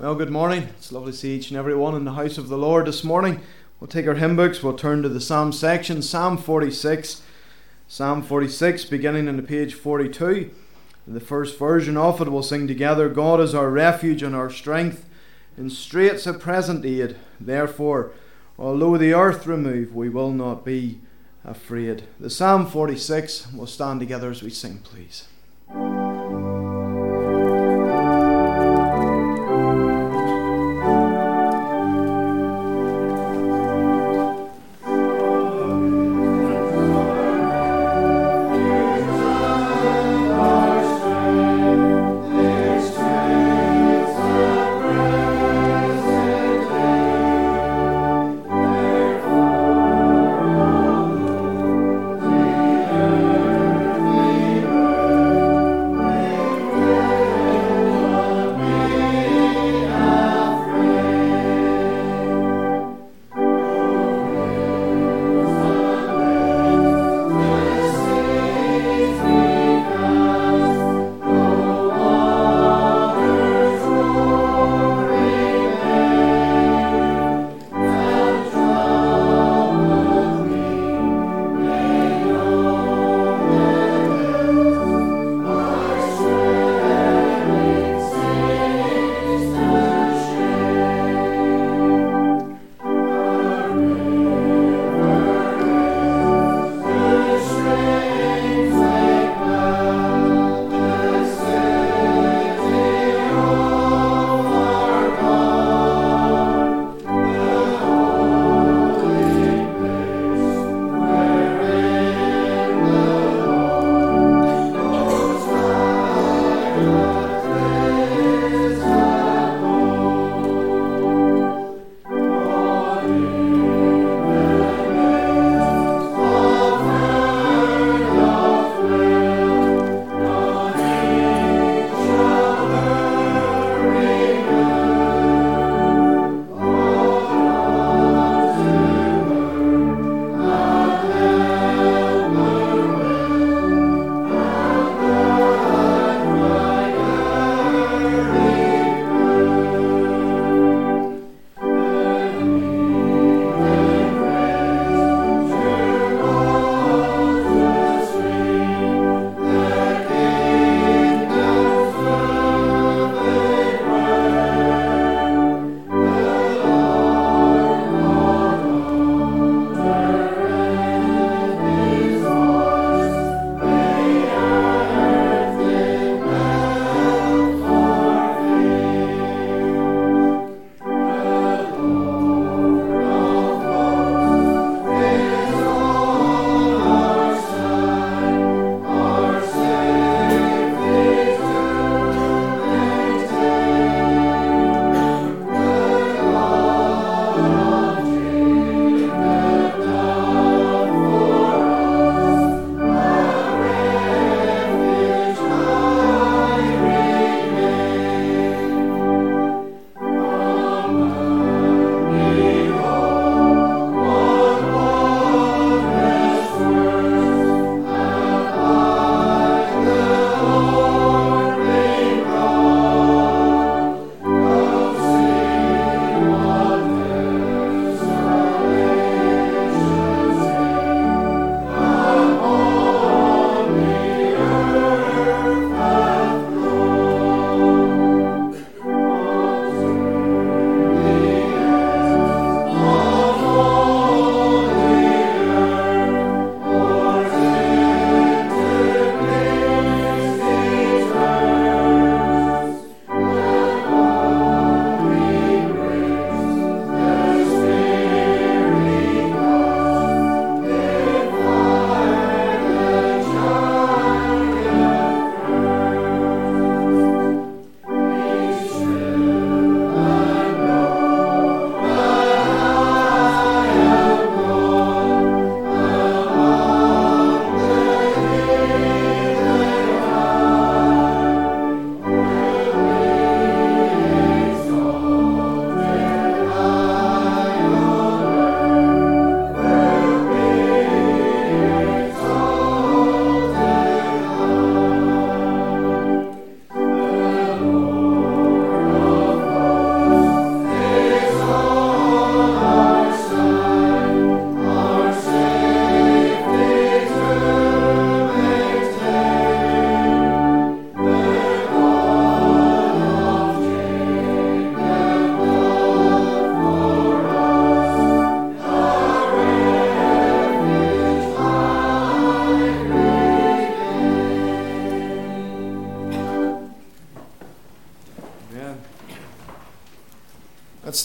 Well, good morning. It's lovely to see each and every one in the house of the Lord this morning. We'll take our hymn books, we'll turn to the Psalm section, Psalm 46. Psalm 46, beginning in the page 42. In The first version of it we'll sing together God is our refuge and our strength, in straits a present aid. Therefore, although the earth remove, we will not be afraid. The Psalm 46, we'll stand together as we sing, please.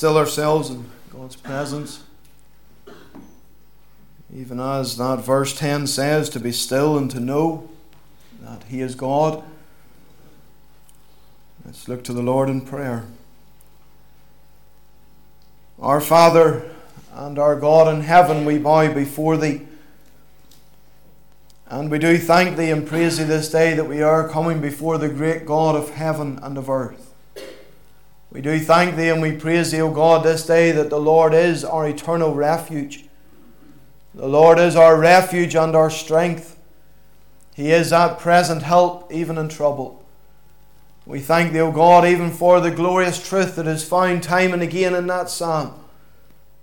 Still ourselves in God's presence. Even as that verse 10 says, to be still and to know that He is God. Let's look to the Lord in prayer. Our Father and our God in heaven, we bow before Thee. And we do thank Thee and praise Thee this day that we are coming before the great God of heaven and of earth. We do thank Thee and we praise Thee, O God, this day that the Lord is our eternal refuge. The Lord is our refuge and our strength. He is that present help even in trouble. We thank Thee, O God, even for the glorious truth that is found time and again in that psalm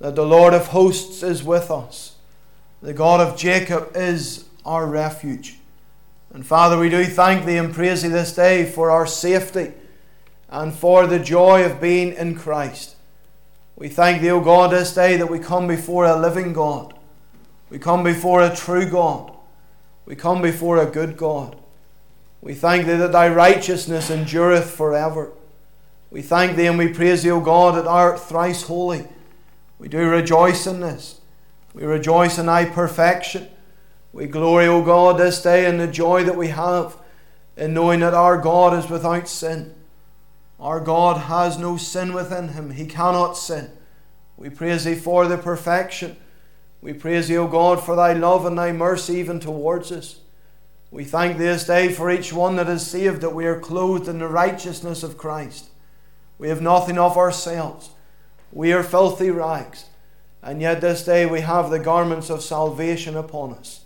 that the Lord of hosts is with us. The God of Jacob is our refuge. And Father, we do thank Thee and praise Thee this day for our safety and for the joy of being in Christ. We thank Thee, O God, this day that we come before a living God. We come before a true God. We come before a good God. We thank Thee that Thy righteousness endureth forever. We thank Thee and we praise Thee, O God, that art thrice holy. We do rejoice in this. We rejoice in Thy perfection. We glory, O God, this day in the joy that we have in knowing that our God is without sin. Our God has no sin within him. He cannot sin. We praise thee for the perfection. We praise thee, O God, for thy love and thy mercy even towards us. We thank thee this day for each one that is saved, that we are clothed in the righteousness of Christ. We have nothing of ourselves. We are filthy rags. And yet this day we have the garments of salvation upon us.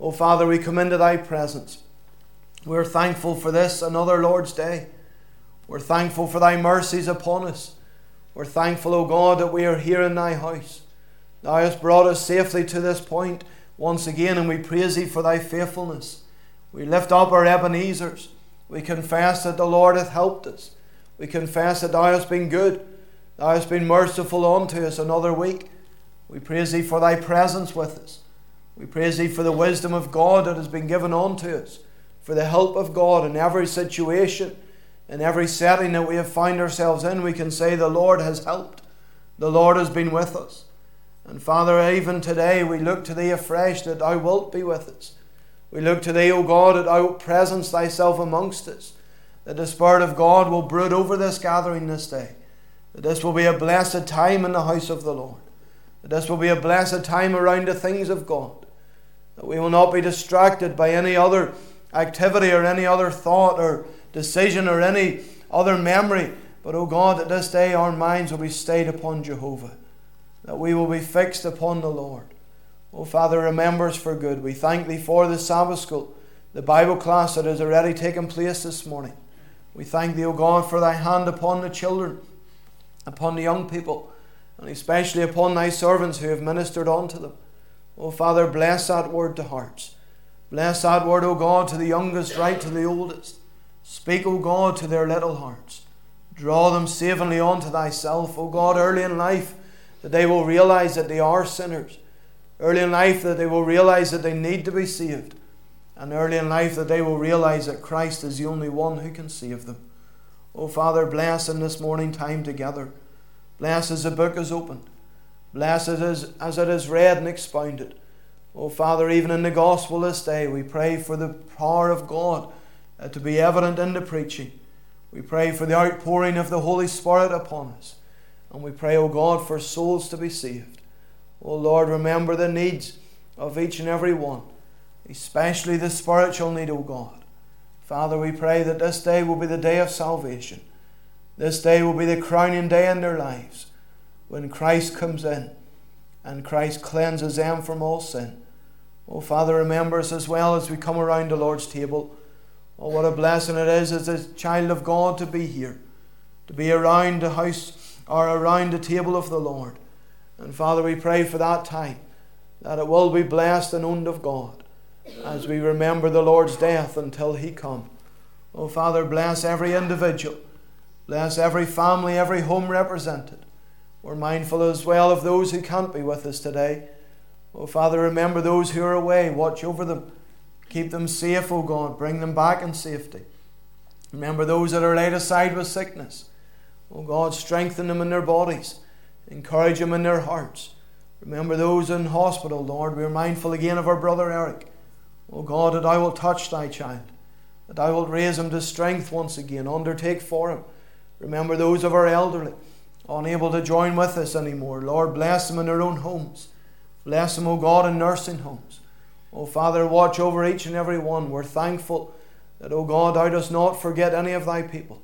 O Father, we come into thy presence. We're thankful for this, another Lord's Day. We're thankful for thy mercies upon us. We're thankful, O God, that we are here in thy house. Thou hast brought us safely to this point once again, and we praise thee for thy faithfulness. We lift up our Ebenezers. We confess that the Lord hath helped us. We confess that thou hast been good. Thou hast been merciful unto us another week. We praise thee for thy presence with us. We praise thee for the wisdom of God that has been given unto us, for the help of God in every situation in every setting that we have found ourselves in, we can say the Lord has helped. The Lord has been with us. And Father, even today we look to Thee afresh that Thou wilt be with us. We look to Thee, O God, that Thou presence Thyself amongst us. That the Spirit of God will brood over this gathering this day. That this will be a blessed time in the house of the Lord. That this will be a blessed time around the things of God. That we will not be distracted by any other activity or any other thought or decision or any other memory. But, O oh God, that this day our minds will be stayed upon Jehovah, that we will be fixed upon the Lord. O oh, Father, remember us for good. We thank Thee for the Sabbath school, the Bible class that has already taken place this morning. We thank Thee, O God, for Thy hand upon the children, upon the young people, and especially upon Thy servants who have ministered unto them. O Father, bless that word to hearts. Bless that word, O God, to the youngest, right to the oldest. Speak, O God, to their little hearts. Draw them savingly on to Thyself, O God, early in life, that they will realize that they are sinners. Early in life, that they will realize that they need to be saved. And early in life, that they will realize that Christ is the only one who can save them. O Father, bless in this morning time together. Bless as the book is opened. Bless it as, as it is read and expounded. O Father, even in the gospel this day, we pray for the power of God uh, to be evident in the preaching. We pray for the outpouring of the Holy Spirit upon us. And we pray, O God, for souls to be saved. O Lord, remember the needs of each and every one, especially the spiritual need, O God. Father, we pray that this day will be the day of salvation. This day will be the crowning day in their lives when Christ comes in and Christ cleanses them from all sin. Oh, Father, remember us as well as we come around the Lord's table. Oh, what a blessing it is as a child of God to be here, to be around the house or around the table of the Lord. And Father, we pray for that time that it will be blessed and owned of God as we remember the Lord's death until He come. Oh, Father, bless every individual, bless every family, every home represented. We're mindful as well of those who can't be with us today. Oh, Father, remember those who are away, watch over them. Keep them safe, O God. Bring them back in safety. Remember those that are laid aside with sickness. Oh God, strengthen them in their bodies, encourage them in their hearts. Remember those in hospital, Lord. We are mindful again of our brother Eric. Oh God, that I will touch thy child, that I will raise him to strength once again, undertake for him. Remember those of our elderly, unable to join with us anymore. Lord, bless them in their own homes. Bless them, O God, in nursing homes. Oh Father, watch over each and every one. We're thankful that, O God, thou dost not forget any of thy people.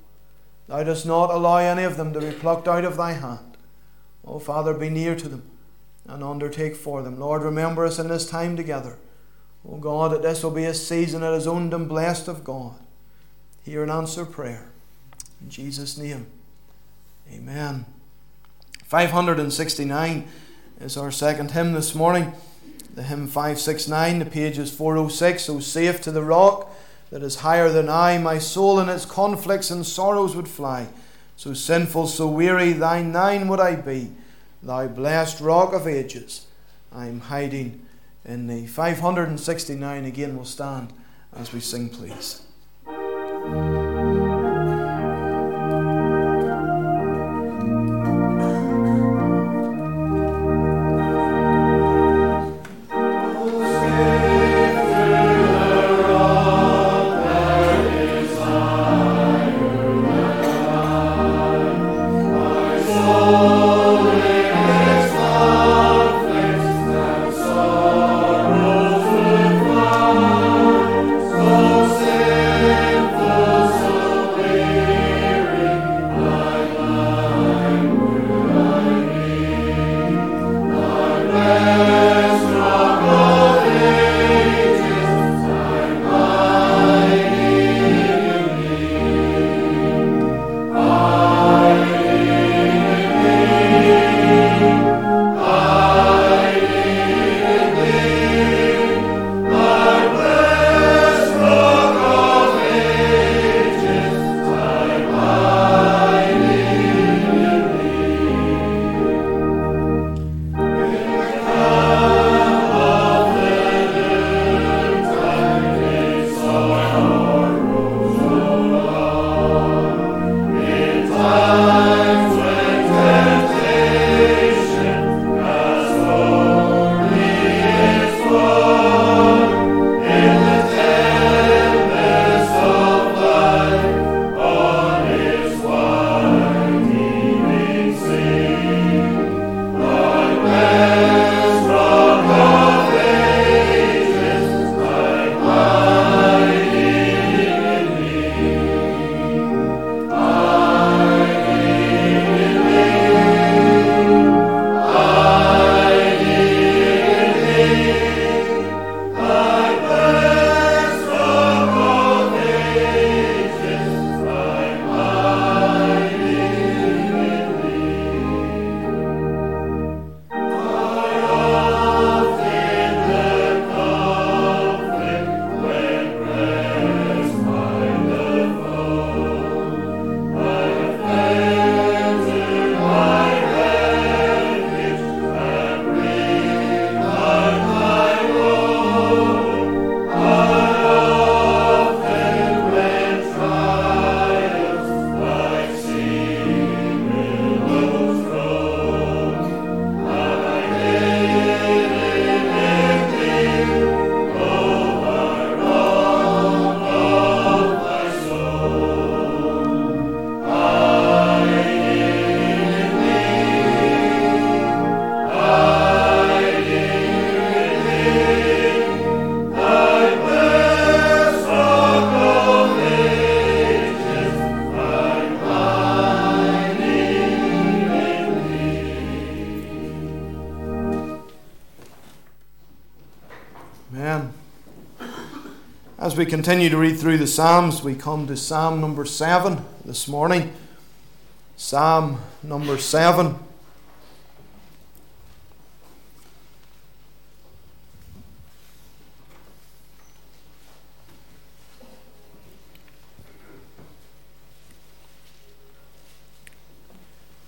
Thou dost not allow any of them to be plucked out of thy hand. Oh Father, be near to them and undertake for them. Lord, remember us in this time together. Oh God, that this will be a season that is owned and blessed of God. Hear and answer prayer. In Jesus' name, amen. 569 is our second hymn this morning. The hymn 569, the page is 406. O safe to the rock that is higher than I, my soul in its conflicts and sorrows would fly. So sinful, so weary, thy nine would I be, thou blessed rock of ages. I am hiding in the 569 again will stand as we sing, please. Continue to read through the Psalms, we come to Psalm number 7 this morning. Psalm number 7.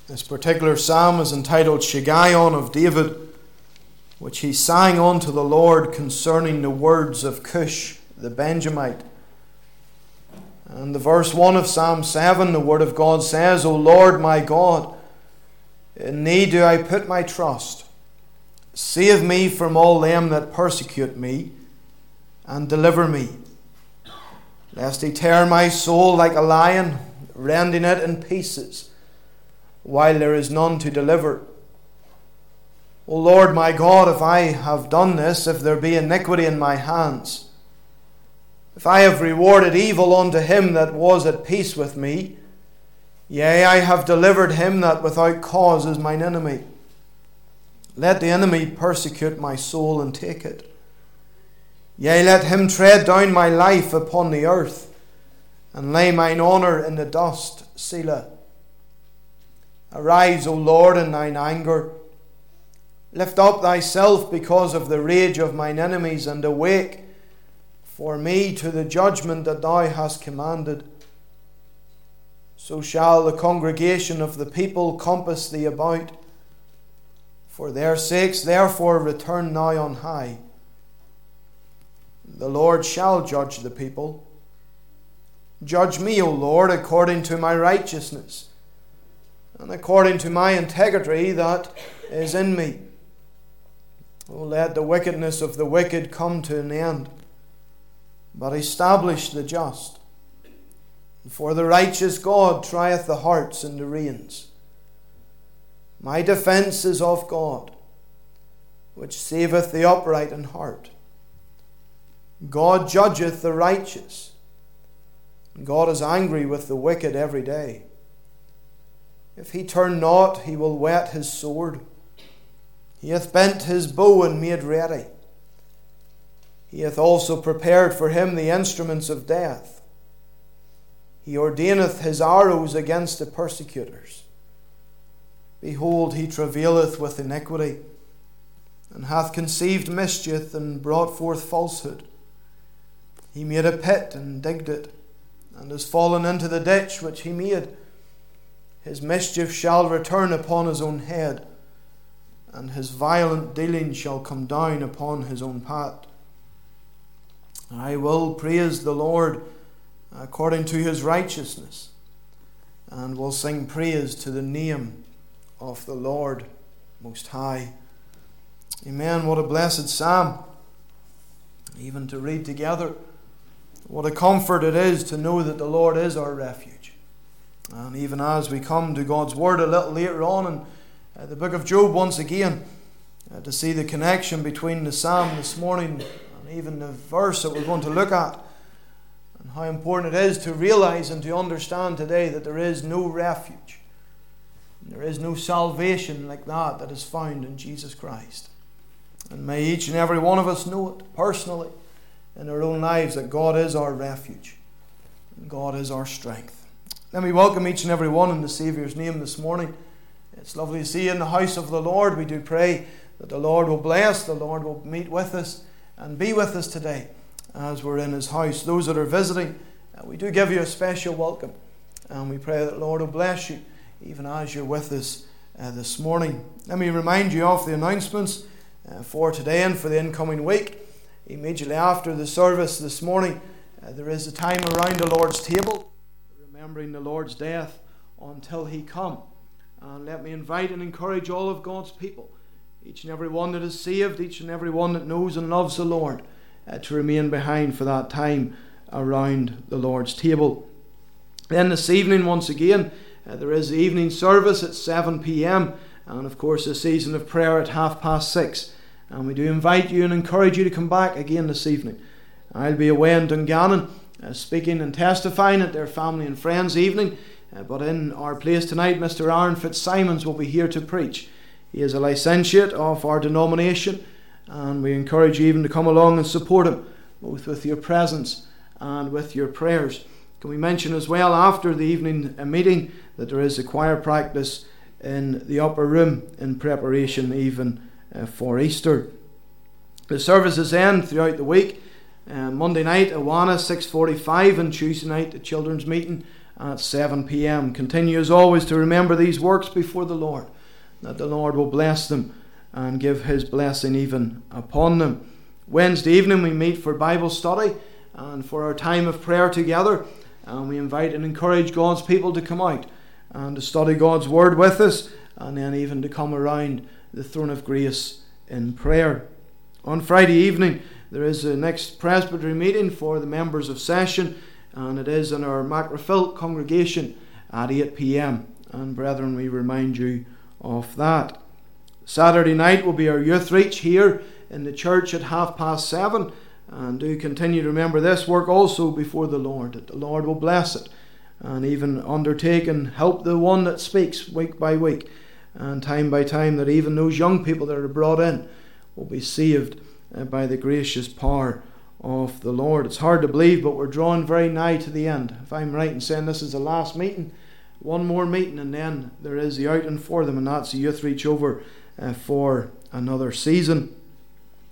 This particular psalm is entitled Shiggaion of David, which he sang unto the Lord concerning the words of Cush the Benjamite. And the verse 1 of Psalm 7, the Word of God says, O Lord my God, in thee do I put my trust. Save me from all them that persecute me, and deliver me. Lest he tear my soul like a lion, rending it in pieces, while there is none to deliver. O Lord my God, if I have done this, if there be iniquity in my hands, if I have rewarded evil unto him that was at peace with me, yea, I have delivered him that without cause is mine enemy. Let the enemy persecute my soul and take it. Yea, let him tread down my life upon the earth, and lay mine honour in the dust. Selah. Arise, O Lord, in thine anger. Lift up thyself because of the rage of mine enemies, and awake for me to the judgment that thou hast commanded. So shall the congregation of the people compass thee about. For their sakes, therefore, return now on high. The Lord shall judge the people. Judge me, O Lord, according to my righteousness, and according to my integrity that is in me. O let the wickedness of the wicked come to an end but establish the just. For the righteous God trieth the hearts and the reins. My defence is of God, which saveth the upright in heart. God judgeth the righteous. God is angry with the wicked every day. If he turn not, he will whet his sword. He hath bent his bow and made ready. He hath also prepared for him the instruments of death. He ordaineth his arrows against the persecutors. Behold, he travaileth with iniquity, and hath conceived mischief, and brought forth falsehood. He made a pit, and digged it, and is fallen into the ditch which he made. His mischief shall return upon his own head, and his violent dealing shall come down upon his own part. I will praise the Lord according to his righteousness, and will sing praise to the name of the Lord Most High. Amen. What a blessed psalm, even to read together. What a comfort it is to know that the Lord is our refuge. And even as we come to God's Word a little later on in uh, the book of Job once again, uh, to see the connection between the psalm this morning even the verse that we're going to look at, and how important it is to realize and to understand today that there is no refuge. There is no salvation like that that is found in Jesus Christ. And may each and every one of us know it personally in our own lives that God is our refuge and God is our strength. Let me welcome each and every one in the Saviour's name this morning. It's lovely to see you in the house of the Lord. We do pray that the Lord will bless, the Lord will meet with us and be with us today as we're in His house. Those that are visiting, uh, we do give you a special welcome. And we pray that the Lord will bless you even as you're with us uh, this morning. Let me remind you of the announcements uh, for today and for the incoming week. Immediately after the service this morning, uh, there is a time around the Lord's table, remembering the Lord's death until He come. And let me invite and encourage all of God's people each and every one that is saved, each and every one that knows and loves the Lord, uh, to remain behind for that time around the Lord's table. Then this evening, once again, uh, there is the evening service at 7 pm, and of course, a season of prayer at half past 6. And we do invite you and encourage you to come back again this evening. I'll be away in Dungannon uh, speaking and testifying at their family and friends evening, uh, but in our place tonight, Mr. Aaron Fitzsimons will be here to preach. He is a licentiate of our denomination, and we encourage you even to come along and support him, both with your presence and with your prayers. Can we mention as well after the evening meeting that there is a choir practice in the upper room in preparation even uh, for Easter? The services end throughout the week. Uh, Monday night, Awana 6:45, and Tuesday night, the children's meeting at 7 p.m. Continue as always to remember these works before the Lord that the Lord will bless them and give His blessing even upon them. Wednesday evening we meet for Bible study and for our time of prayer together. and we invite and encourage God's people to come out and to study God's Word with us, and then even to come around the throne of grace in prayer. On Friday evening, there is a next presbytery meeting for the members of session, and it is in our Macrophil congregation at 8 pm. And brethren, we remind you of that. Saturday night will be our youth reach here in the church at half past seven. And do continue to remember this work also before the Lord, that the Lord will bless it and even undertake and help the one that speaks week by week and time by time, that even those young people that are brought in will be saved uh, by the gracious power of the Lord. It's hard to believe, but we're drawing very nigh to the end. If I'm right in saying this is the last meeting, one more meeting, and then there is the outing for them, and that's the youth reach over uh, for another season.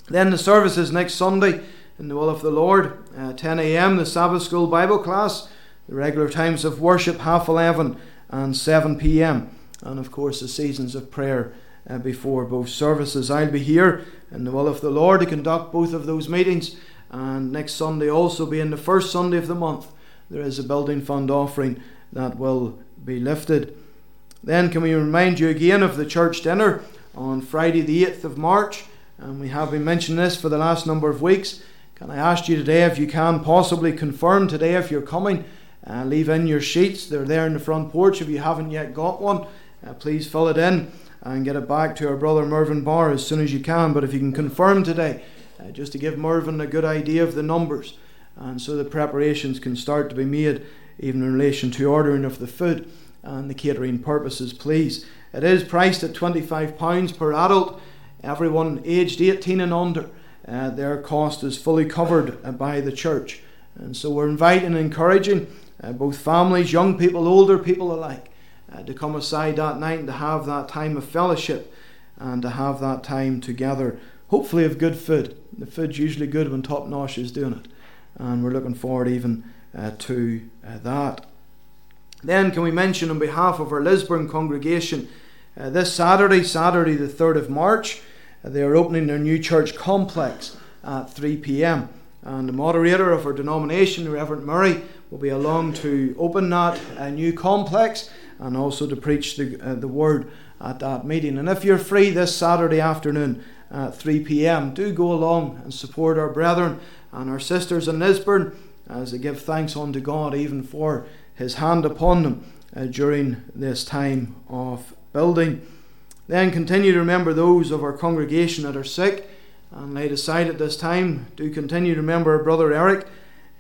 Then the services next Sunday in the will of the Lord, uh, 10 a.m. the Sabbath School Bible class, the regular times of worship half 11 and 7 p.m. And of course the seasons of prayer uh, before both services. I'll be here in the will of the Lord to conduct both of those meetings. And next Sunday also being the first Sunday of the month, there is a building fund offering that will be lifted. Then can we remind you again of the church dinner on Friday the 8th of March? And we have been mentioning this for the last number of weeks. Can I ask you today if you can possibly confirm today if you're coming? Uh, leave in your sheets. They're there in the front porch if you haven't yet got one. Uh, please fill it in and get it back to our brother Mervyn Barr as soon as you can. But if you can confirm today, uh, just to give Mervyn a good idea of the numbers, and so the preparations can start to be made, even in relation to ordering of the food and the catering purposes, please. It is priced at £25 per adult. Everyone aged 18 and under, uh, their cost is fully covered uh, by the church. And so we're inviting and encouraging uh, both families, young people, older people alike, uh, to come aside that night and to have that time of fellowship and to have that time together, hopefully of good food. The food's usually good when Top Notch is doing it, and we're looking forward even to uh, that. Then, can we mention on behalf of our Lisburn congregation uh, this Saturday, Saturday the 3rd of March, uh, they are opening their new church complex at 3 pm. And the moderator of our denomination, Reverend Murray, will be along to open that uh, new complex and also to preach the, uh, the word at that meeting. And if you're free this Saturday afternoon at 3 pm, do go along and support our brethren and our sisters in Lisburn as they give thanks unto God even for his hand upon them uh, during this time of building. Then continue to remember those of our congregation that are sick and laid aside at this time. Do continue to remember brother Eric.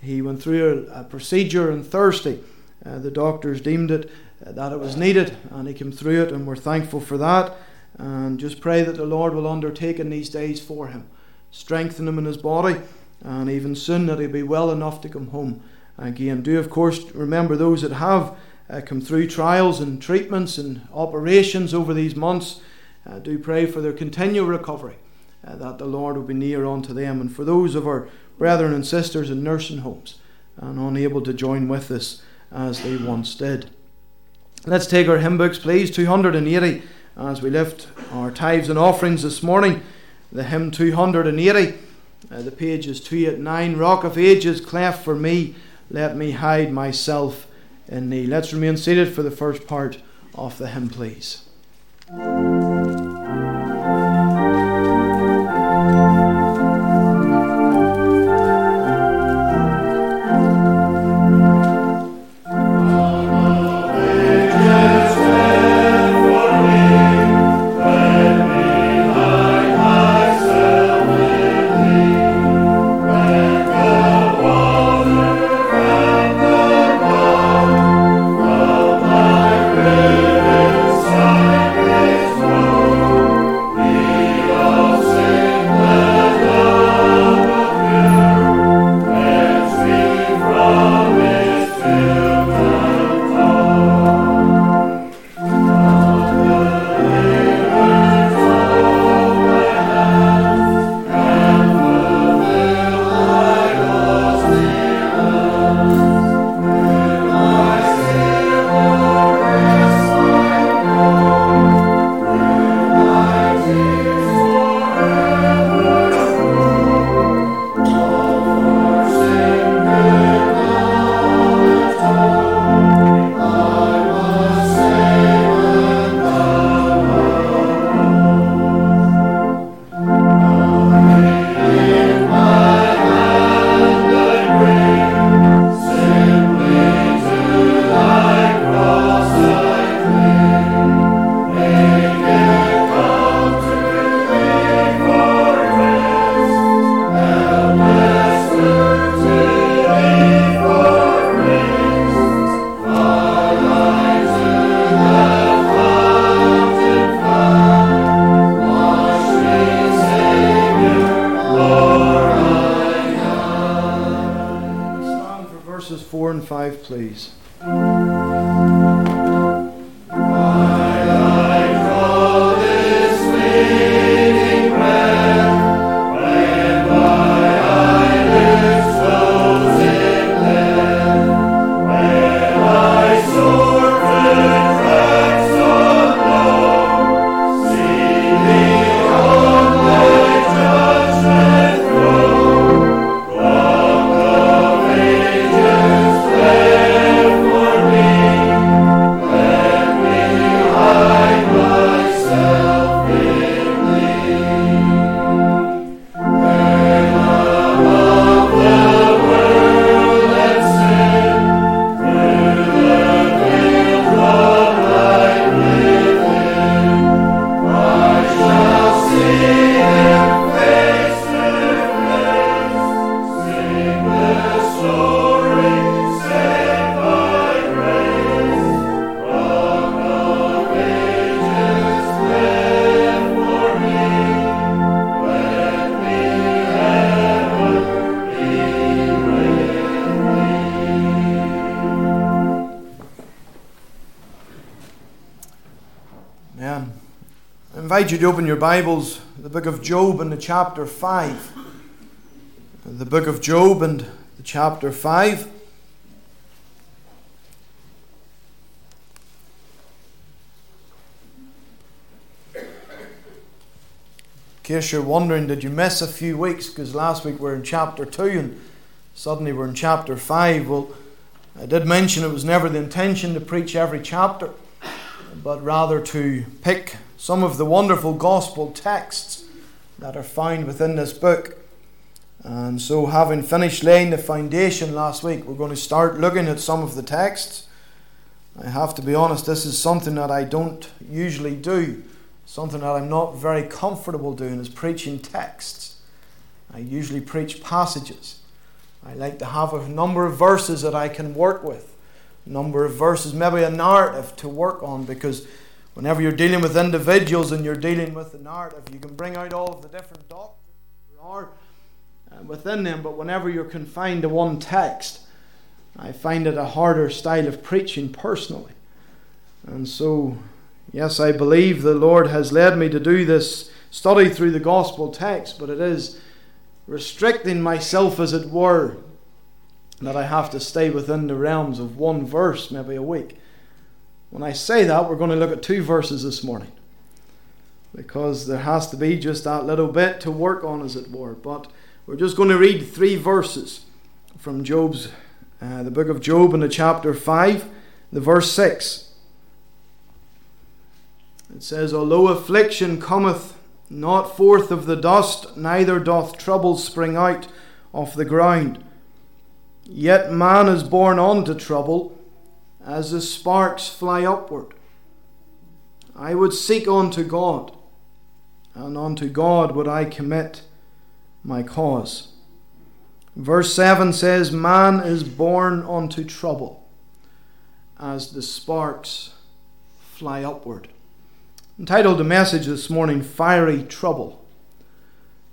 He went through a, a procedure on Thursday. Uh, the doctors deemed it uh, that it was needed, and he came through it, and we're thankful for that. And just pray that the Lord will undertake in these days for him, strengthen him in his body, and even soon that he'll be well enough to come home again. Do, of course, remember those that have uh, come through trials and treatments and operations over these months. Uh, do pray for their continual recovery, uh, that the Lord will be near unto them. And for those of our brethren and sisters in nursing homes and unable to join with us as they once did. Let's take our hymn books, please. 280 as we lift our tithes and offerings this morning. The hymn 280. Uh, the page is 289. Rock of ages, cleft for me, let me hide myself in thee. Let's remain seated for the first part of the hymn, please. Invite you to open your Bibles, the book of Job and the chapter 5. The book of Job and the chapter 5. In case you're wondering, did you miss a few weeks? Because last week we we're in chapter 2 and suddenly we're in chapter 5. Well, I did mention it was never the intention to preach every chapter, but rather to pick some of the wonderful gospel texts that are found within this book. And so, having finished laying the foundation last week, we're going to start looking at some of the texts. I have to be honest, this is something that I don't usually do, something that I'm not very comfortable doing is preaching texts. I usually preach passages. I like to have a number of verses that I can work with, a number of verses, maybe a narrative to work on, because Whenever you're dealing with individuals and you're dealing with the narrative, you can bring out all of the different doctrines there are uh, within them, but whenever you're confined to one text, I find it a harder style of preaching personally. And so, yes, I believe the Lord has led me to do this study through the gospel text, but it is restricting myself, as it were, that I have to stay within the realms of one verse, maybe a week. When I say that, we're going to look at two verses this morning. Because there has to be just that little bit to work on, as it were. But we're just going to read three verses from Job's, uh, the book of Job, in the chapter 5, the verse 6. It says, Although affliction cometh not forth of the dust, neither doth trouble spring out of the ground. Yet man is born unto trouble as the sparks fly upward. I would seek unto God, and unto God would I commit my cause. Verse 7 says, Man is born unto trouble, as the sparks fly upward. Entitled the message this morning, Fiery Trouble.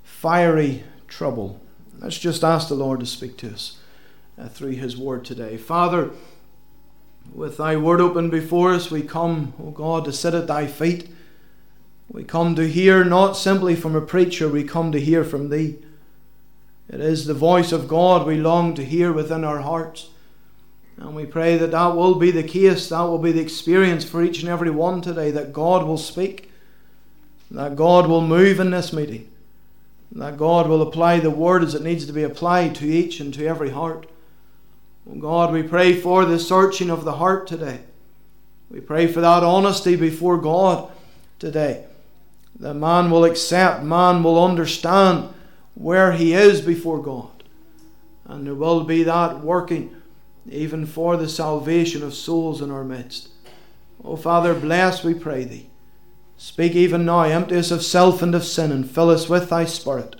Fiery Trouble. Let's just ask the Lord to speak to us uh, through His Word today. Father, with thy word open before us, we come, O God, to sit at thy feet. We come to hear not simply from a preacher, we come to hear from thee. It is the voice of God we long to hear within our hearts. And we pray that that will be the case, that will be the experience for each and every one today, that God will speak, that God will move in this meeting, that God will apply the word as it needs to be applied to each and to every heart. Oh God, we pray for the searching of the heart today. We pray for that honesty before God today. That man will accept, man will understand where he is before God. And there will be that working even for the salvation of souls in our midst. Oh Father, bless, we pray thee. Speak even now, empty us of self and of sin, and fill us with thy Spirit.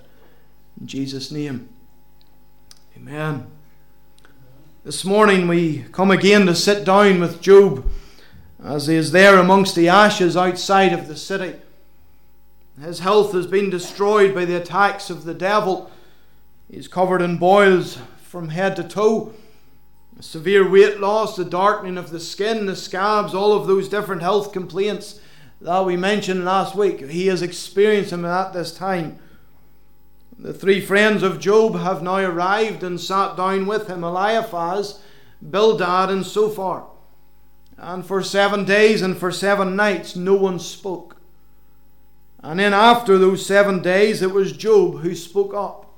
In Jesus' name, amen. This morning we come again to sit down with Job as he is there amongst the ashes outside of the city. His health has been destroyed by the attacks of the devil. He's covered in boils from head to toe. Severe weight loss, the darkening of the skin, the scabs, all of those different health complaints that we mentioned last week. He is experiencing them at this time. The three friends of Job have now arrived and sat down with him Eliphaz, Bildad, and Zophar. And for seven days and for seven nights no one spoke. And then after those seven days it was Job who spoke up.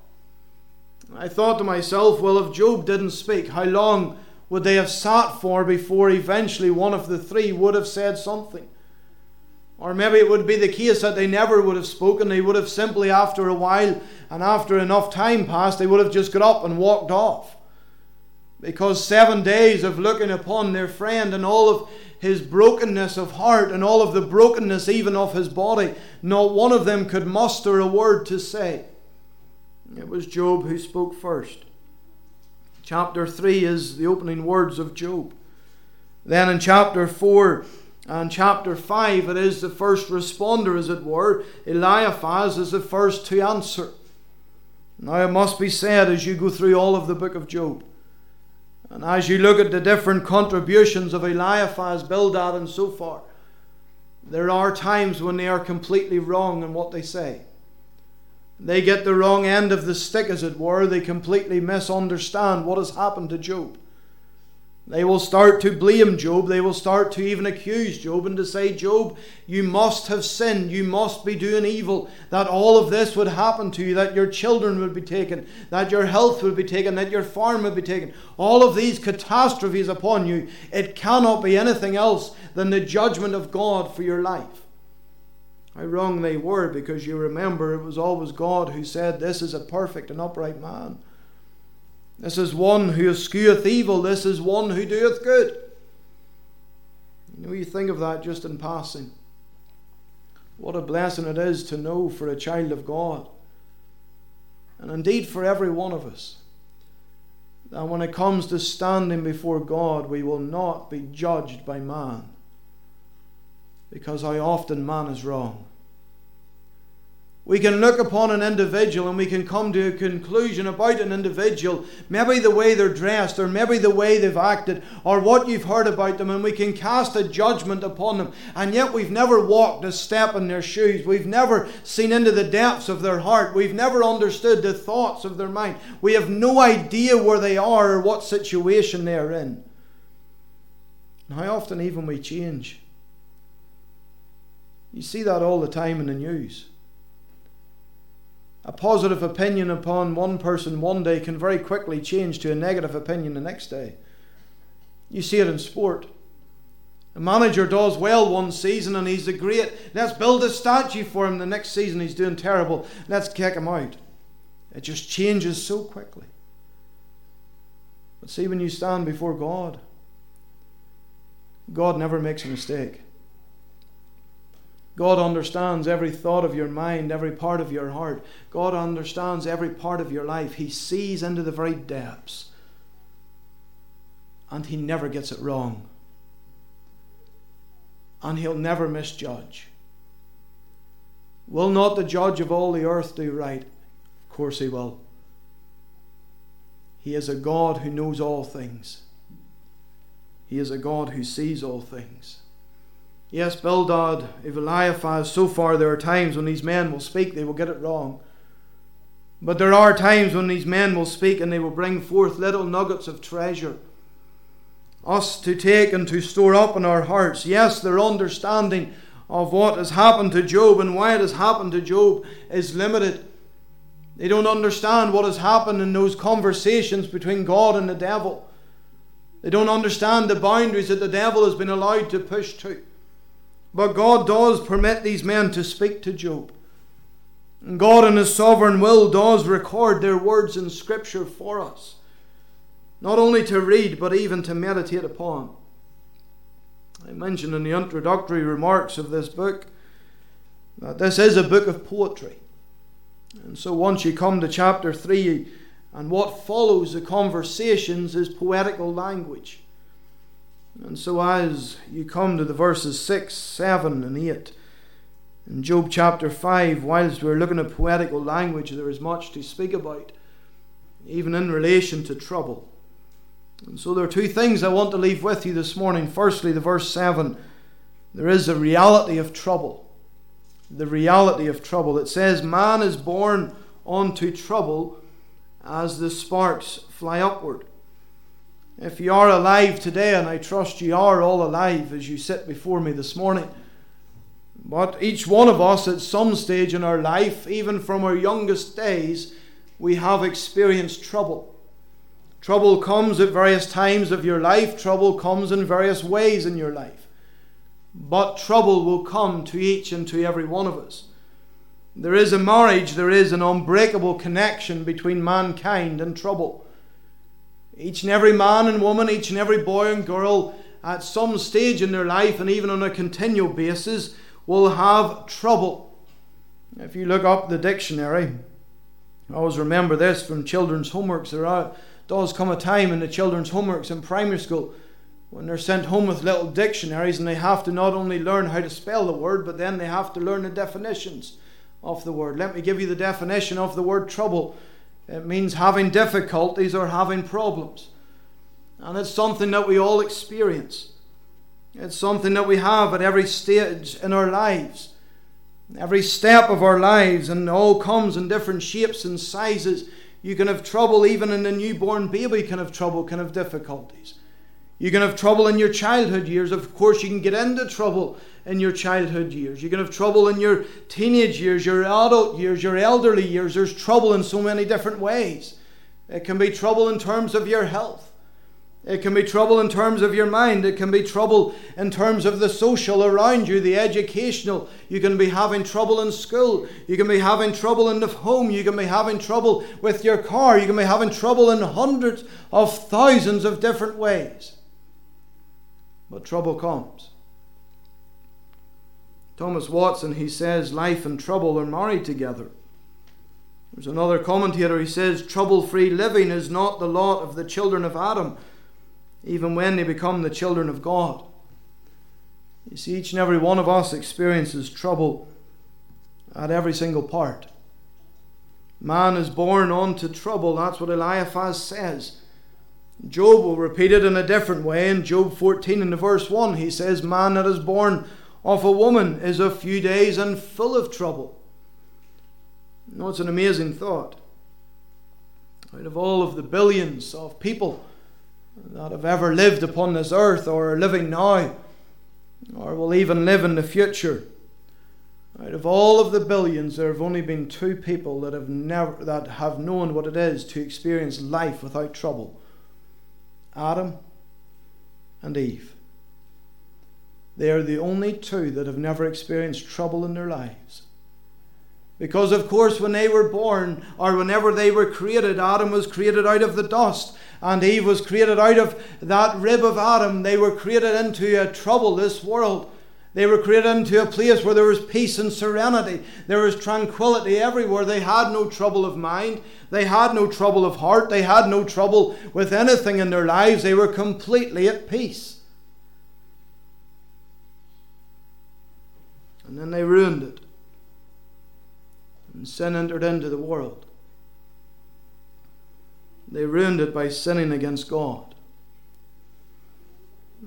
I thought to myself, well, if Job didn't speak, how long would they have sat for before eventually one of the three would have said something? Or maybe it would be the case that they never would have spoken. They would have simply, after a while and after enough time passed, they would have just got up and walked off. Because seven days of looking upon their friend and all of his brokenness of heart and all of the brokenness even of his body, not one of them could muster a word to say. It was Job who spoke first. Chapter 3 is the opening words of Job. Then in chapter 4, and chapter 5, it is the first responder, as it were. Eliphaz is the first to answer. Now, it must be said as you go through all of the book of Job, and as you look at the different contributions of Eliphaz, Bildad, and Zophar, There are times when they are completely wrong in what they say. They get the wrong end of the stick, as it were. They completely misunderstand what has happened to Job. They will start to blame Job. They will start to even accuse Job and to say, Job, you must have sinned. You must be doing evil. That all of this would happen to you. That your children would be taken. That your health would be taken. That your farm would be taken. All of these catastrophes upon you. It cannot be anything else than the judgment of God for your life. How wrong they were because you remember it was always God who said, This is a perfect and upright man. This is one who escheweth evil. This is one who doeth good. You know, you think of that just in passing. What a blessing it is to know for a child of God, and indeed for every one of us, that when it comes to standing before God, we will not be judged by man. Because how often man is wrong. We can look upon an individual and we can come to a conclusion about an individual, maybe the way they're dressed, or maybe the way they've acted, or what you've heard about them, and we can cast a judgment upon them. And yet we've never walked a step in their shoes. We've never seen into the depths of their heart. We've never understood the thoughts of their mind. We have no idea where they are or what situation they are in. And how often even we change. You see that all the time in the news a positive opinion upon one person one day can very quickly change to a negative opinion the next day. You see it in sport. A manager does well one season and he's a great. Let's build a statue for him. The next season he's doing terrible. Let's kick him out. It just changes so quickly. But see, when you stand before God, God never makes a mistake. God understands every thought of your mind, every part of your heart. God understands every part of your life. He sees into the very depths. And He never gets it wrong. And He'll never misjudge. Will not the judge of all the earth do right? Of course He will. He is a God who knows all things. He is a God who sees all things. Yes, Bildad, Eliphaz, Zophar there are times when these men will speak, they will get it wrong. But there are times when these men will speak and they will bring forth little nuggets of treasure. Us to take and to store up in our hearts. Yes, their understanding of what has happened to Job and why it has happened to Job is limited. They don't understand what has happened in those conversations between God and the devil. They don't understand the boundaries that the devil has been allowed to push to. But God does permit these men to speak to Job. And God, in His sovereign will, does record their words in Scripture for us, not only to read, but even to meditate upon. I mentioned in the introductory remarks of this book that this is a book of poetry. And so once you come to chapter 3, and what follows the conversations is poetical language. And so, as you come to the verses 6, 7, and 8, in Job chapter 5, whilst we're looking at poetical language, there is much to speak about, even in relation to trouble. And so, there are two things I want to leave with you this morning. Firstly, the verse 7 there is a reality of trouble. The reality of trouble. It says, Man is born unto trouble as the sparks fly upward. If you are alive today, and I trust you are all alive as you sit before me this morning, but each one of us at some stage in our life, even from our youngest days, we have experienced trouble. Trouble comes at various times of your life, trouble comes in various ways in your life. But trouble will come to each and to every one of us. There is a marriage, there is an unbreakable connection between mankind and trouble. Each and every man and woman, each and every boy and girl, at some stage in their life and even on a continual basis, will have trouble. If you look up the dictionary, I always remember this from children's homeworks. There are, does come a time in the children's homeworks in primary school when they're sent home with little dictionaries and they have to not only learn how to spell the word, but then they have to learn the definitions of the word. Let me give you the definition of the word trouble. It means having difficulties or having problems. And it's something that we all experience. It's something that we have at every stage in our lives, every step of our lives, and all comes in different shapes and sizes. You can have trouble, even in a newborn baby, can have trouble, can have difficulties. You can have trouble in your childhood years. Of course, you can get into trouble in your childhood years. You can have trouble in your teenage years, your adult years, your elderly years. There's trouble in so many different ways. It can be trouble in terms of your health. It can be trouble in terms of your mind. It can be trouble in terms of the social around you, the educational. You can be having trouble in school. You can be having trouble in the home. You can be having trouble with your car. You can be having trouble in hundreds of thousands of different ways. But trouble comes. Thomas Watson, he says, life and trouble are married together. There's another commentator, he says, trouble free living is not the lot of the children of Adam even when they become the children of God. You see, each and every one of us experiences trouble at every single part. Man is born unto trouble. That's what Eliphaz says. Job will repeat it in a different way. In Job 14 in the verse 1, he says, Man that is born of a woman is a few days and full of trouble. Know, it's an amazing thought. Out of all of the billions of people that have ever lived upon this earth or are living now or will even live in the future. Out of all of the billions, there have only been two people that have never that have known what it is to experience life without trouble. Adam and Eve. They are the only two that have never experienced trouble in their lives. Because, of course, when they were born, or whenever they were created, Adam was created out of the dust, and Eve was created out of that rib of Adam. They were created into a troubleless world. They were created into a place where there was peace and serenity. There was tranquility everywhere. They had no trouble of mind. They had no trouble of heart. They had no trouble with anything in their lives. They were completely at peace. And then they ruined it and sin entered into the world. They ruined it by sinning against God.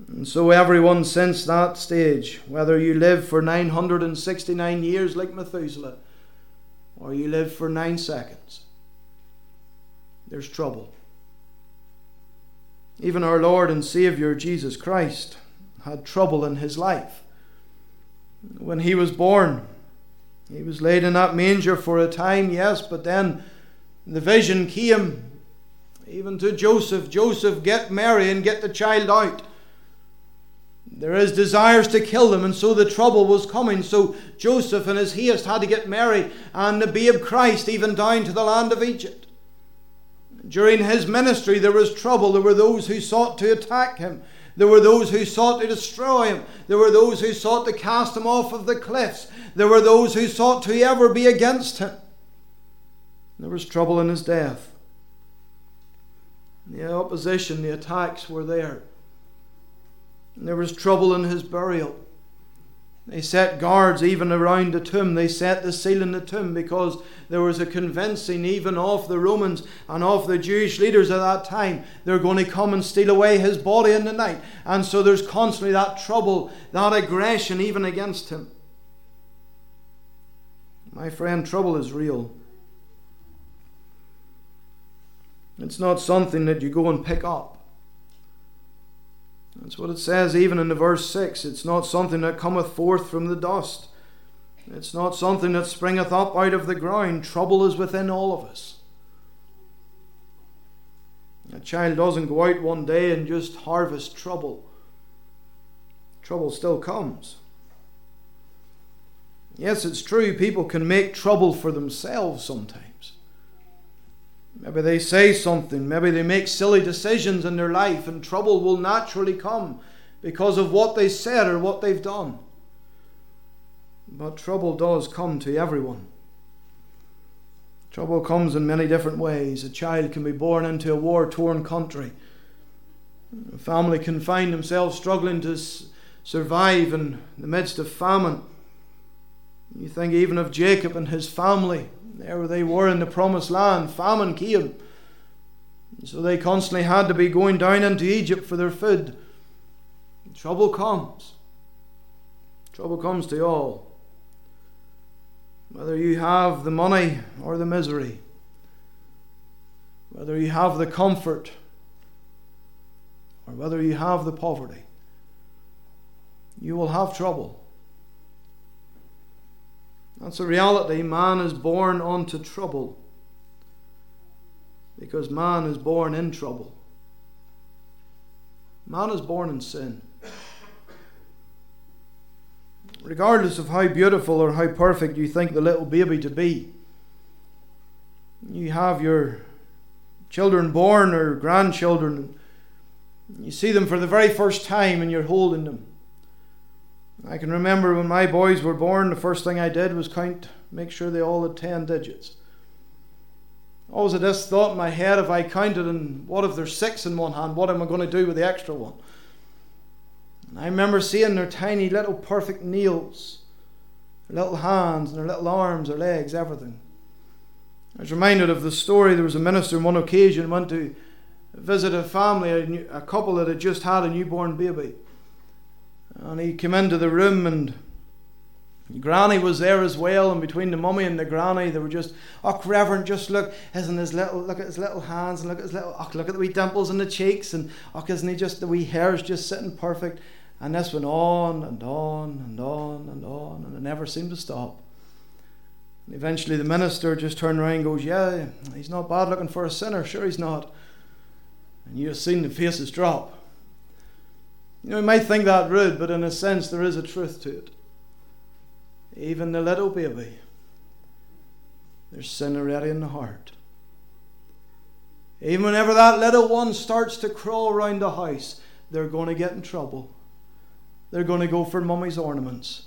And so, everyone since that stage, whether you live for 969 years like Methuselah, or you live for nine seconds, there's trouble. Even our Lord and Saviour Jesus Christ had trouble in his life. When he was born, he was laid in that manger for a time, yes, but then the vision came even to Joseph Joseph, get Mary and get the child out. There is desires to kill them, and so the trouble was coming. So Joseph, in his haste, had to get Mary and the babe Christ even down to the land of Egypt. During his ministry, there was trouble. There were those who sought to attack him. There were those who sought to destroy him. There were those who sought to cast him off of the cliffs. There were those who sought to ever be against him. There was trouble in his death. The opposition, the attacks were there. There was trouble in his burial. They set guards even around the tomb. They set the seal in the tomb because there was a convincing, even of the Romans and of the Jewish leaders at that time, they're going to come and steal away his body in the night. And so there's constantly that trouble, that aggression, even against him. My friend, trouble is real. It's not something that you go and pick up. That's what it says even in the verse 6. It's not something that cometh forth from the dust. It's not something that springeth up out of the ground. Trouble is within all of us. A child doesn't go out one day and just harvest trouble. Trouble still comes. Yes, it's true, people can make trouble for themselves sometimes. Maybe they say something, maybe they make silly decisions in their life, and trouble will naturally come because of what they said or what they've done. But trouble does come to everyone. Trouble comes in many different ways. A child can be born into a war torn country. A family can find themselves struggling to survive in the midst of famine. You think even of Jacob and his family there they were in the promised land. Famine came. So they constantly had to be going down into Egypt for their food. Trouble comes. Trouble comes to all. Whether you have the money or the misery, whether you have the comfort or whether you have the poverty, you will have trouble. That's a reality. Man is born unto trouble because man is born in trouble. Man is born in sin. Regardless of how beautiful or how perfect you think the little baby to be, you have your children born or grandchildren, you see them for the very first time and you're holding them. I can remember when my boys were born, the first thing I did was count, make sure they all had 10 digits. Always had this thought in my head if I counted, and what if there's six in one hand? What am I going to do with the extra one? And I remember seeing their tiny little perfect nails, their little hands, and their little arms, their legs, everything. I was reminded of the story. There was a minister on one occasion went to visit a family, a, couple that had just had a newborn baby. And he came into the room and Granny was there as well, and between the mummy and the granny, they were just, oh, Reverend, just look, isn't his little, look at his little hands, and look at his little, oh, look at the wee dimples in the cheeks, and oh, isn't he just, the wee hair's just sitting perfect. And this went on and on and on and on, and it never seemed to stop. And eventually the minister just turned around and goes, Yeah, he's not bad looking for a sinner, sure he's not. And you have seen the faces drop. You know, you might think that rude, but in a sense, there is a truth to it. Even the little baby, there's sin already in the heart. Even whenever that little one starts to crawl around the house, they're going to get in trouble. They're going to go for mummy's ornaments.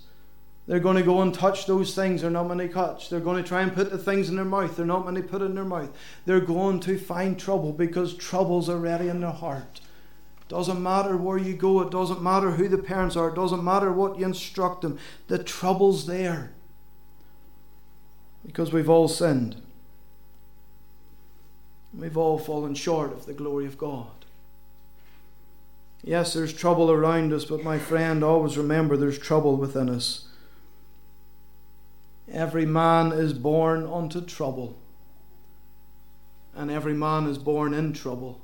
They're going to go and touch those things they're not meant to touch. They're going to try and put the things in their mouth they're not meant to put in their mouth. They're going to find trouble because trouble's already in their heart. Doesn't matter where you go, it doesn't matter who the parents are, it doesn't matter what you instruct them. The trouble's there. Because we've all sinned. We've all fallen short of the glory of God. Yes, there's trouble around us, but my friend, always remember there's trouble within us. Every man is born unto trouble, and every man is born in trouble.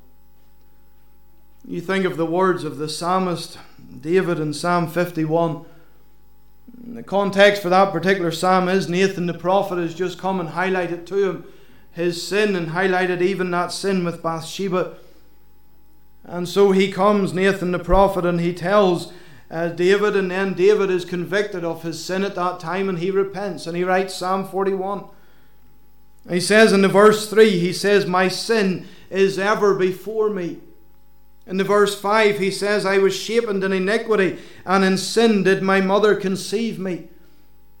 You think of the words of the psalmist David in Psalm 51. The context for that particular psalm is Nathan the prophet has just come and highlighted to him his sin and highlighted even that sin with Bathsheba. And so he comes, Nathan the prophet, and he tells uh, David, and then David is convicted of his sin at that time and he repents. And he writes Psalm 41. He says in the verse 3, he says, My sin is ever before me. In the verse 5, he says, I was shapen in iniquity, and in sin did my mother conceive me.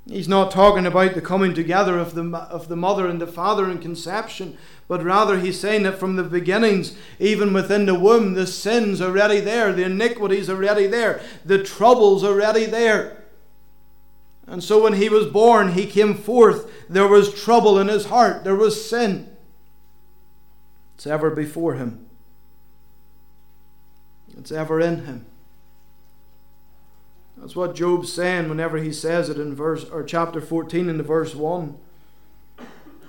He's not talking about the coming together of the, of the mother and the father in conception, but rather he's saying that from the beginnings, even within the womb, the sin's are already there, the iniquities are already there, the troubles are already there. And so when he was born, he came forth, there was trouble in his heart, there was sin. It's ever before him. It's ever in him. That's what Job's saying whenever he says it in verse or chapter 14 in the verse 1.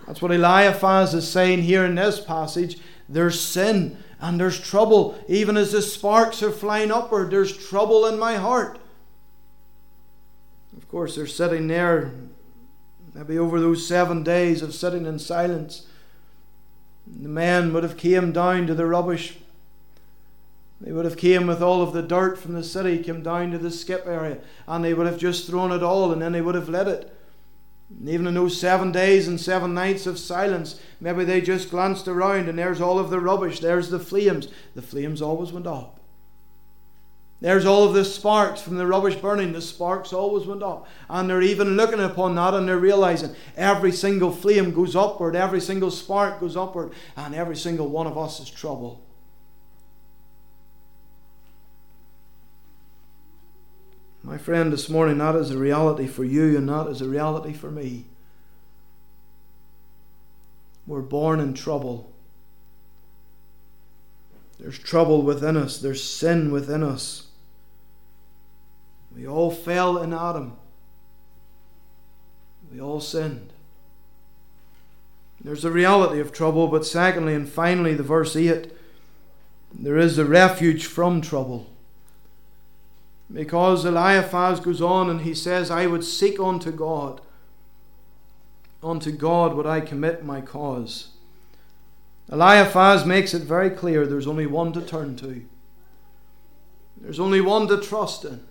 That's what Eliphaz is saying here in this passage. There's sin and there's trouble. Even as the sparks are flying upward, there's trouble in my heart. Of course, they're sitting there, maybe over those seven days of sitting in silence. The men would have came down to the rubbish they would have came with all of the dirt from the city, came down to the skip area, and they would have just thrown it all, and then they would have lit it. And even in those seven days and seven nights of silence, maybe they just glanced around, and there's all of the rubbish, there's the flames. The flames always went up. There's all of the sparks from the rubbish burning. The sparks always went up. And they're even looking upon that and they're realizing every single flame goes upward, every single spark goes upward, and every single one of us is trouble. My friend, this morning, that is a reality for you and that is a reality for me. We're born in trouble. There's trouble within us, there's sin within us. We all fell in Adam. We all sinned. There's the reality of trouble, but secondly and finally, the verse 8 there is a refuge from trouble. Because Eliphaz goes on and he says, I would seek unto God. Unto God would I commit my cause. Eliphaz makes it very clear there's only one to turn to. There's only one to trust in.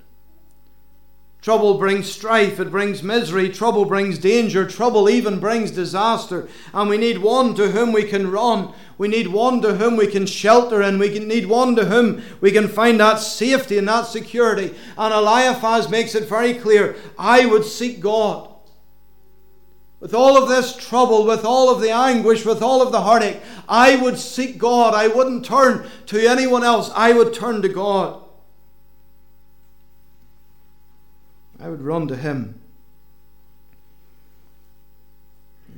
Trouble brings strife, it brings misery, trouble brings danger, trouble even brings disaster. And we need one to whom we can run. We need one to whom we can shelter and we need one to whom we can find that safety and that security. And Eliphaz makes it very clear I would seek God. With all of this trouble, with all of the anguish, with all of the heartache, I would seek God. I wouldn't turn to anyone else. I would turn to God. I would run to Him.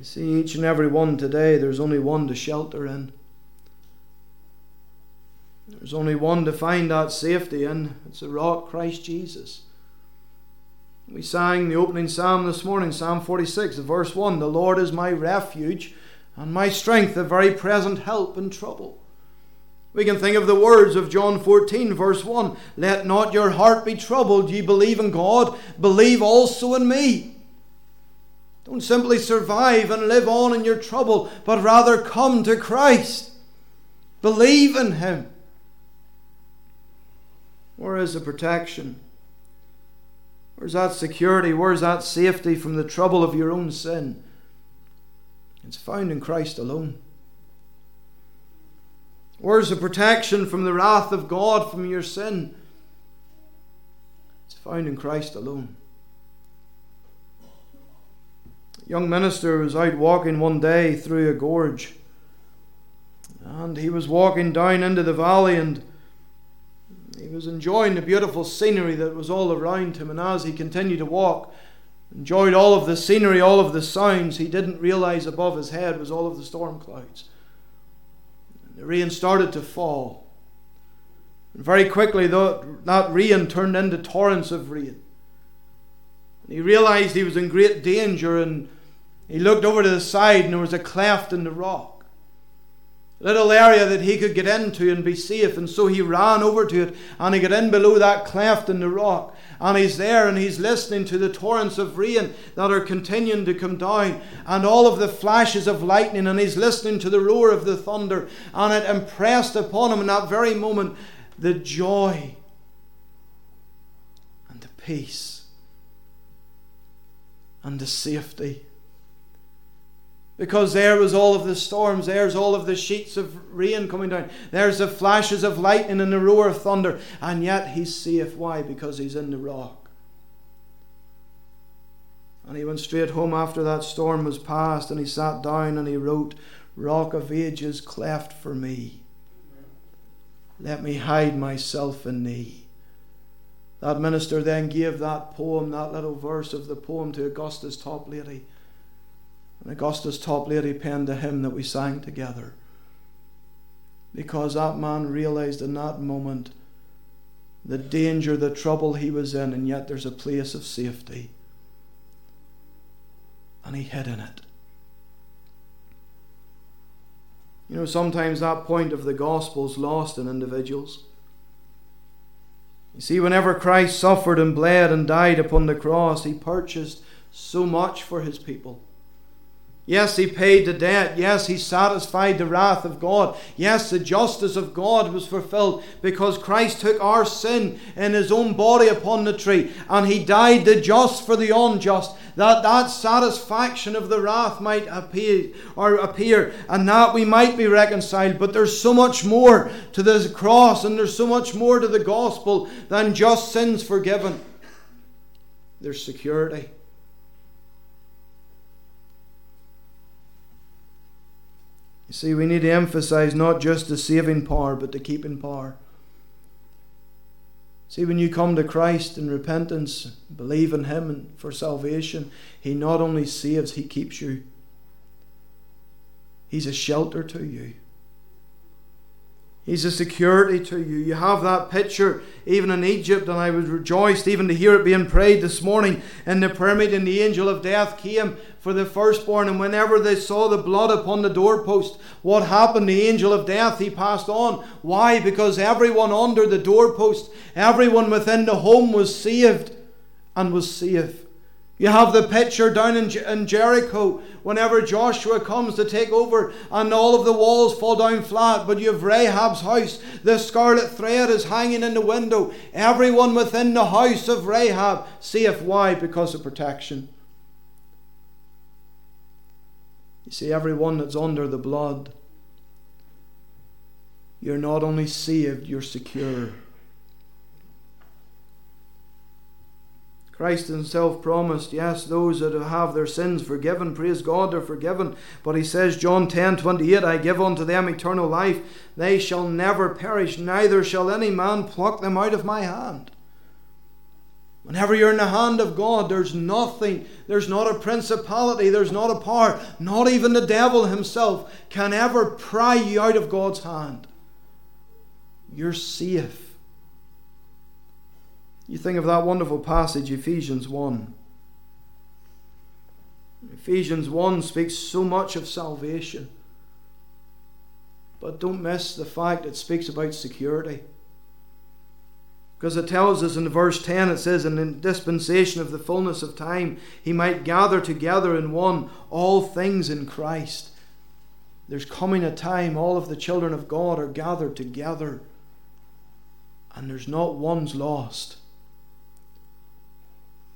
You see, each and every one today, there's only one to shelter in. There's only one to find that safety in. It's the rock, Christ Jesus. We sang the opening psalm this morning, Psalm 46, verse 1 The Lord is my refuge and my strength, a very present help in trouble. We can think of the words of John 14, verse 1 Let not your heart be troubled. Ye believe in God, believe also in me. Don't simply survive and live on in your trouble, but rather come to Christ. Believe in Him. Where is the protection? Where's that security? Where's that safety from the trouble of your own sin? It's found in Christ alone. Where's the protection from the wrath of God from your sin? It's found in Christ alone. A young minister was out walking one day through a gorge. And he was walking down into the valley and he was enjoying the beautiful scenery that was all around him. And as he continued to walk, enjoyed all of the scenery, all of the sounds, he didn't realize above his head was all of the storm clouds. The rain started to fall. And very quickly, that rain turned into torrents of rain. He realized he was in great danger, and he looked over to the side, and there was a cleft in the rock. A little area that he could get into and be safe, and so he ran over to it, and he got in below that cleft in the rock. And he's there and he's listening to the torrents of rain that are continuing to come down. And all of the flashes of lightning, and he's listening to the roar of the thunder, and it impressed upon him in that very moment the joy and the peace and the safety because there was all of the storms, there's all of the sheets of rain coming down, there's the flashes of lightning and the roar of thunder, and yet he's safe. Why? Because he's in the rock. And he went straight home after that storm was past, and he sat down and he wrote, Rock of ages cleft for me. Let me hide myself in thee. That minister then gave that poem, that little verse of the poem to Augustus Toplady and Augustus Toplady penned a hymn that we sang together. Because that man realized in that moment the danger, the trouble he was in, and yet there's a place of safety. And he hid in it. You know, sometimes that point of the gospel is lost in individuals. You see, whenever Christ suffered and bled and died upon the cross, he purchased so much for his people. Yes, he paid the debt. Yes, he satisfied the wrath of God. Yes, the justice of God was fulfilled because Christ took our sin in his own body upon the tree and he died the just for the unjust that that satisfaction of the wrath might appear or appear and that we might be reconciled. But there's so much more to this cross and there's so much more to the gospel than just sins forgiven. There's security. You see, we need to emphasize not just the saving power, but the keeping power. See, when you come to Christ in repentance, believe in Him for salvation, He not only saves, He keeps you. He's a shelter to you. He's a security to you. You have that picture even in Egypt, and I was rejoiced even to hear it being prayed this morning in the pyramid. And the angel of death came for the firstborn, and whenever they saw the blood upon the doorpost, what happened? The angel of death he passed on. Why? Because everyone under the doorpost, everyone within the home was saved and was safe. You have the picture down in, in Jericho whenever Joshua comes to take over and all of the walls fall down flat, but you have Rahab's house. The scarlet thread is hanging in the window. Everyone within the house of Rahab safe. Why? Because of protection. You see, everyone that's under the blood, you're not only saved, you're secure. Christ Himself promised, yes, those that have their sins forgiven, praise God, they're forgiven. But He says, John 10 28, I give unto them eternal life. They shall never perish, neither shall any man pluck them out of my hand. Whenever you're in the hand of God, there's nothing, there's not a principality, there's not a power, not even the devil himself can ever pry you out of God's hand. You're safe. You think of that wonderful passage, Ephesians 1. Ephesians 1 speaks so much of salvation. But don't miss the fact it speaks about security. Because it tells us in verse 10, it says, In the dispensation of the fullness of time, he might gather together in one all things in Christ. There's coming a time all of the children of God are gathered together, and there's not one's lost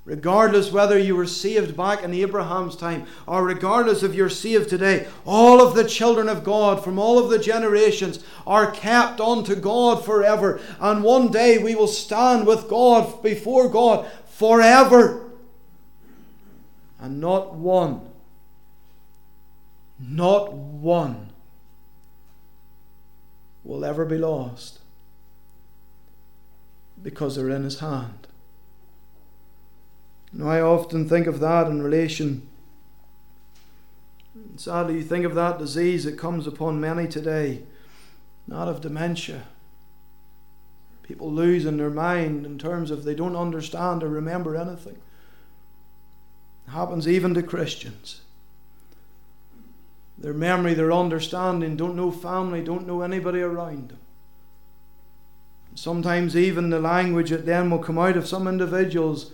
regardless whether you were saved back in Abraham's time or regardless if you're saved today, all of the children of God from all of the generations are kept unto God forever. And one day we will stand with God before God forever. And not one, not one will ever be lost because they're in His hand. Now, I often think of that in relation. Sadly, you think of that disease that comes upon many today, not of dementia. People losing their mind in terms of they don't understand or remember anything. It happens even to Christians. Their memory, their understanding, don't know family, don't know anybody around them. Sometimes even the language that then will come out of some individuals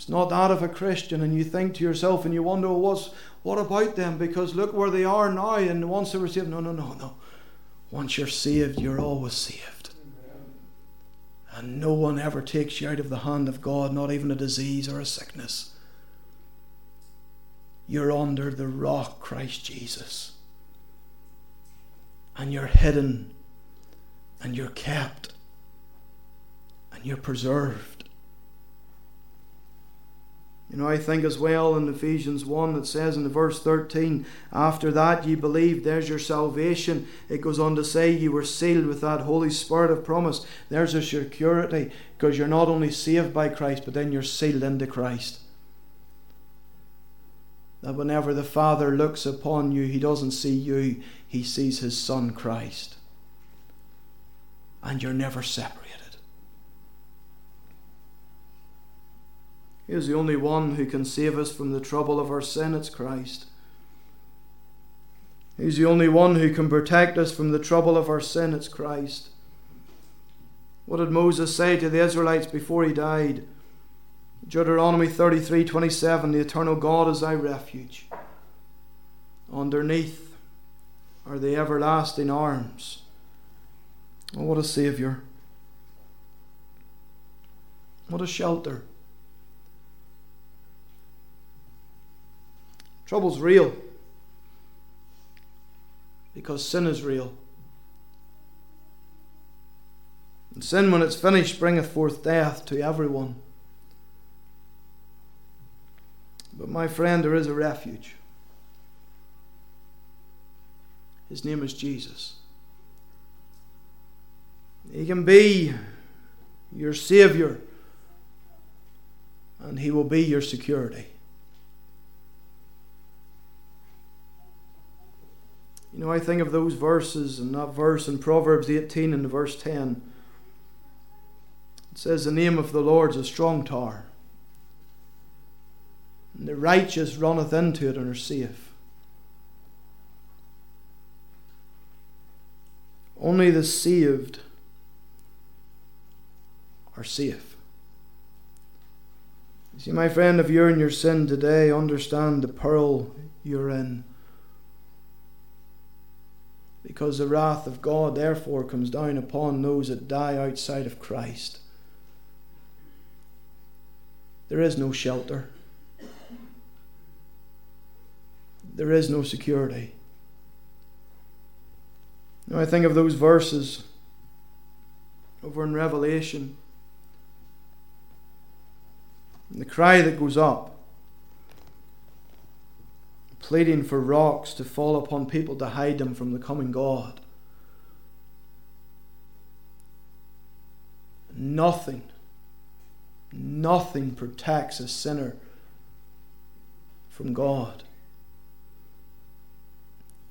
it's not that of a Christian, and you think to yourself and you wonder, well, what's, what about them? Because look where they are now, and once they saved, no, no, no, no. Once you're saved, you're always saved. And no one ever takes you out of the hand of God, not even a disease or a sickness. You're under the rock, Christ Jesus. And you're hidden, and you're kept, and you're preserved. You know, I think as well in Ephesians 1 that says in verse 13, after that ye believed, there's your salvation. It goes on to say you were sealed with that Holy Spirit of promise. There's your security because you're not only saved by Christ, but then you're sealed into Christ. That whenever the Father looks upon you, he doesn't see you, he sees his Son Christ. And you're never separated. He is the only one who can save us from the trouble of our sin. It's Christ. He's the only one who can protect us from the trouble of our sin. It's Christ. What did Moses say to the Israelites before he died? Deuteronomy 33 27 The eternal God is thy refuge. Underneath are the everlasting arms. Oh, what a Saviour! What a shelter! Trouble's real because sin is real. And sin, when it's finished, bringeth forth death to everyone. But my friend, there is a refuge. His name is Jesus. He can be your Savior, and He will be your security. You know, I think of those verses and that verse in Proverbs 18 and verse 10. It says, The name of the Lord is a strong tower, and the righteous runneth into it and are safe. Only the saved are safe. See, my friend, if you're in your sin today, understand the peril you're in because the wrath of God therefore comes down upon those that die outside of Christ. There is no shelter. There is no security. Now I think of those verses over in Revelation. And the cry that goes up pleading for rocks to fall upon people to hide them from the coming God. Nothing, nothing protects a sinner from God.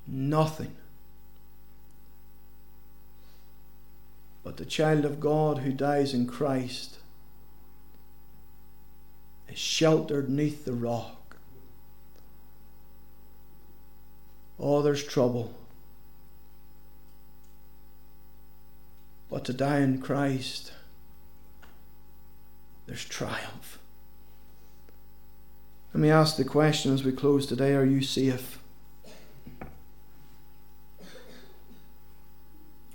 Nothing. But the child of God who dies in Christ is sheltered neath the rock. Oh, there's trouble. But to die in Christ, there's triumph. Let me ask the question as we close today are you safe?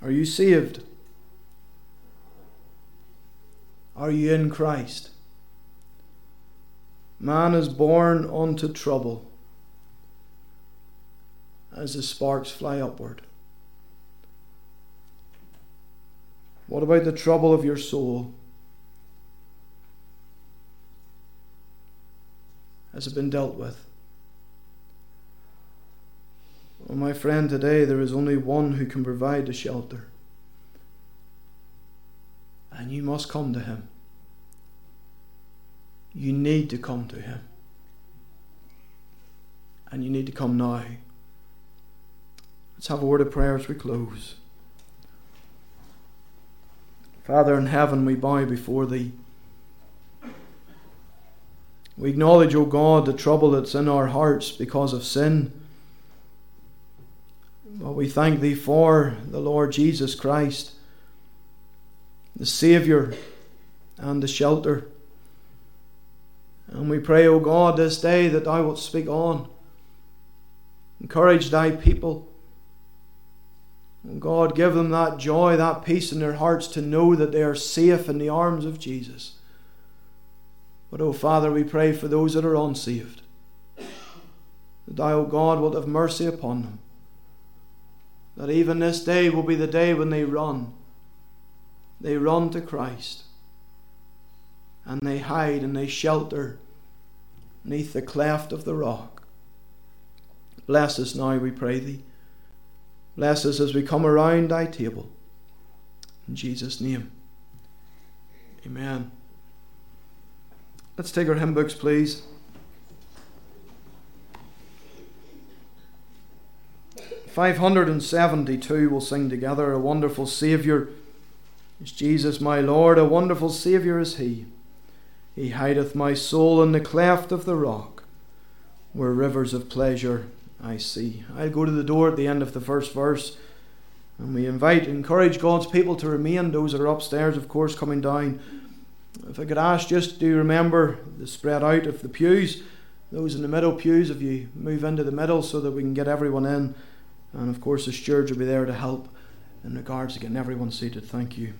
Are you saved? Are you in Christ? Man is born unto trouble as the sparks fly upward. What about the trouble of your soul? Has it been dealt with? Well, my friend, today there is only one who can provide the shelter. And you must come to him. You need to come to him. And you need to come now. Let's have a word of prayer as we close. Father in heaven, we bow before Thee. We acknowledge, O God, the trouble that's in our hearts because of sin. But we thank Thee for the Lord Jesus Christ, the Saviour and the shelter. And we pray, O God, this day that Thou wilt speak on. Encourage Thy people. God, give them that joy, that peace in their hearts to know that they are safe in the arms of Jesus. But, oh Father, we pray for those that are unsaved. That Thou, O God, wilt have mercy upon them. That even this day will be the day when they run. They run to Christ. And they hide and they shelter neath the cleft of the rock. Bless us now, we pray Thee. Bless us as we come around thy table. In Jesus' name. Amen. Let's take our hymn books, please. Five hundred and seventy-two we'll sing together. A wonderful Saviour is Jesus, my Lord. A wonderful Saviour is He. He hideth my soul in the cleft of the rock, where rivers of pleasure I see. I'll go to the door at the end of the first verse. And we invite, encourage God's people to remain. Those that are upstairs, of course, coming down. If I could ask, just do you remember the spread out of the pews. Those in the middle pews, if you move into the middle so that we can get everyone in. And of course, the stewards will be there to help in regards to getting everyone seated. Thank you.